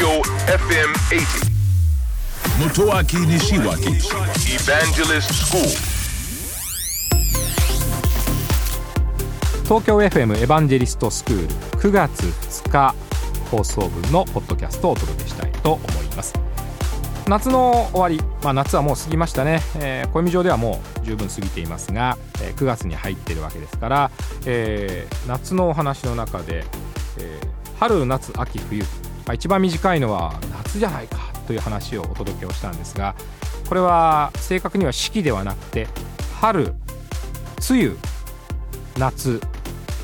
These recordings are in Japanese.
Tokyo FM 80. Motoaki Nishiwaki Evangelist School. 東京 FM エヴァンジェリストスクール9月2日放送分のポッドキャストをお届けしたいと思います。夏の終わり、まあ、夏はもう過ぎましたね、えー、暦上ではもう十分過ぎていますが、えー、9月に入っているわけですから、えー、夏のお話の中で、えー、春夏秋冬、まあ、一番短いのは夏じゃないかという話をお届けをしたんですがこれは正確には四季ではなくて春梅雨夏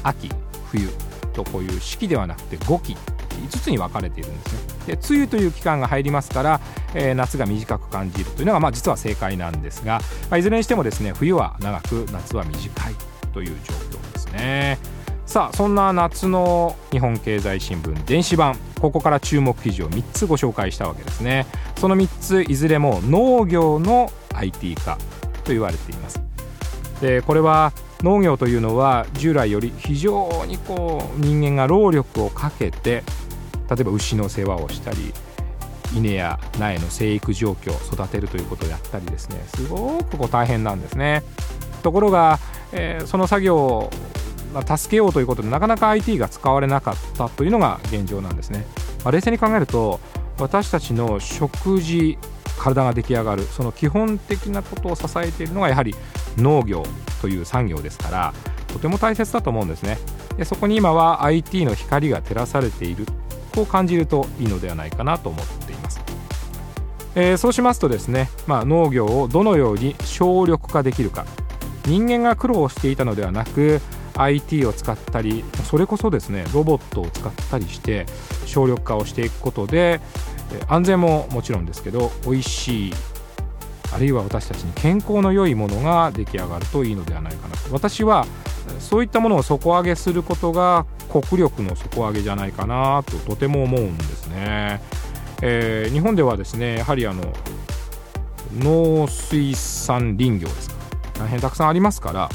秋冬とこういう四季ではなくて5季5つに分かれているんですね。で梅雨という期間が入りますから、えー、夏が短く感じるというのが、まあ、実は正解なんですが、まあ、いずれにしてもですね冬は長く夏は短いという状況ですね。さあそんな夏の日本経済新聞電子版。ここから注目記事を3つご紹介したわけですね。その3ついずれも農業の IT 化と言われています。でこれは農業というのは従来より非常にこう人間が労力をかけて例えば牛の世話をしたり稲や苗の生育状況を育てるということをやったりですね。すごくこう大変なんですね。ところが、えー、その作業を助けようということでなかなか IT が使われなかったというのが現状なんですね、まあ、冷静に考えると私たちの食事体が出来上がる。その基本的なことを支えているのがやはり農業という産業ですからとても大切だと思うんですね。でそこに今は IT の光が照らされているこう感じるといいのではないかなと思っています、えー、そうしますとですね、まあ、農業をどのように省力化できるか。人間が苦労していたのではなく IT を使ったりそれこそですねロボットを使ったりして省力化をしていくことで安全ももちろんですけど美味しいあるいは私たちに健康の良いものが出来上がるといいのではないかなと。私はそういったものを底上げすることが国力の底上げじゃないかなととても思うんですね、えー、日本ではですねやはりあの農水産林業ですか大変たくさんありますから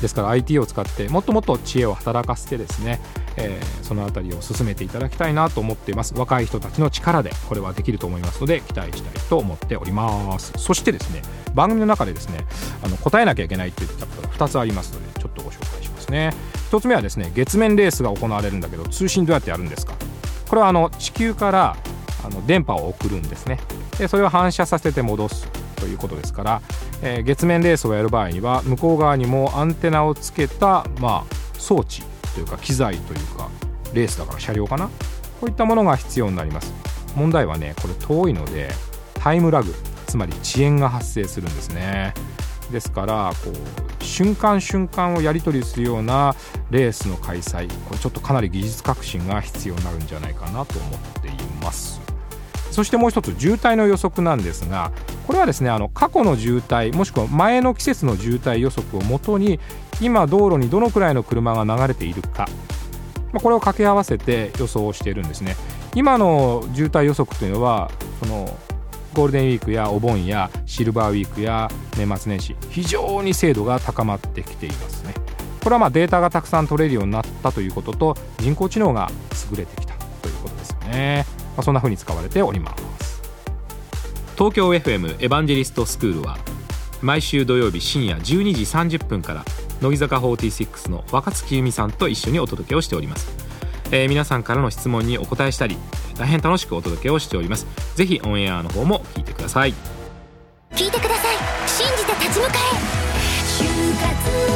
ですから IT を使ってもっともっと知恵を働かせてですね、えー、その辺りを進めていただきたいなと思っています。若い人たちの力でこれはできると思いますので期待したいと思っております。そしてですね番組の中でですねあの答えなきゃいけないといったことが2つありますのでちょっとご紹介しますね。1つ目はですね月面レースが行われるんだけど通信どうやってやるんですか？これはあの地球からあの電波を送るんですね。でそれを反射させて戻す。ということですから、えー、月面レースをやる場合には向こう側にもアンテナをつけた、まあ、装置というか機材というかレースだから車両かな？こういったものが必要になります。問題はねこれ遠いのでタイムラグつまり遅延が発生するんですね。ですからこう瞬間瞬間をやり取りするようなレースの開催これちょっとかなり技術革新が必要になるんじゃないかなと思っています。そしてもう一つ渋滞の予測なんですがこれはですねあの過去の渋滞もしくは前の季節の渋滞予測をもとに今道路にどのくらいの車が流れているか、まあ、これを掛け合わせて予想をしているんですね。今の渋滞予測というのはそのゴールデンウィークやお盆やシルバーウィークや年末年始非常に精度が高まってきていますね。これはまデータがたくさん取れるようになったということと人工知能が優れてきたということですよね、まあ、そんな風に使われております。東京 FM エヴァンジェリストスクールは毎週土曜日深夜12時30分から乃木坂46の若月由美さんと一緒にお届けをしております、えー、皆さんからの質問にお答えしたり大変楽しくお届けをしております。ぜひオンエアの方も聞いてください。聞いてください。信じて立ち向かえ。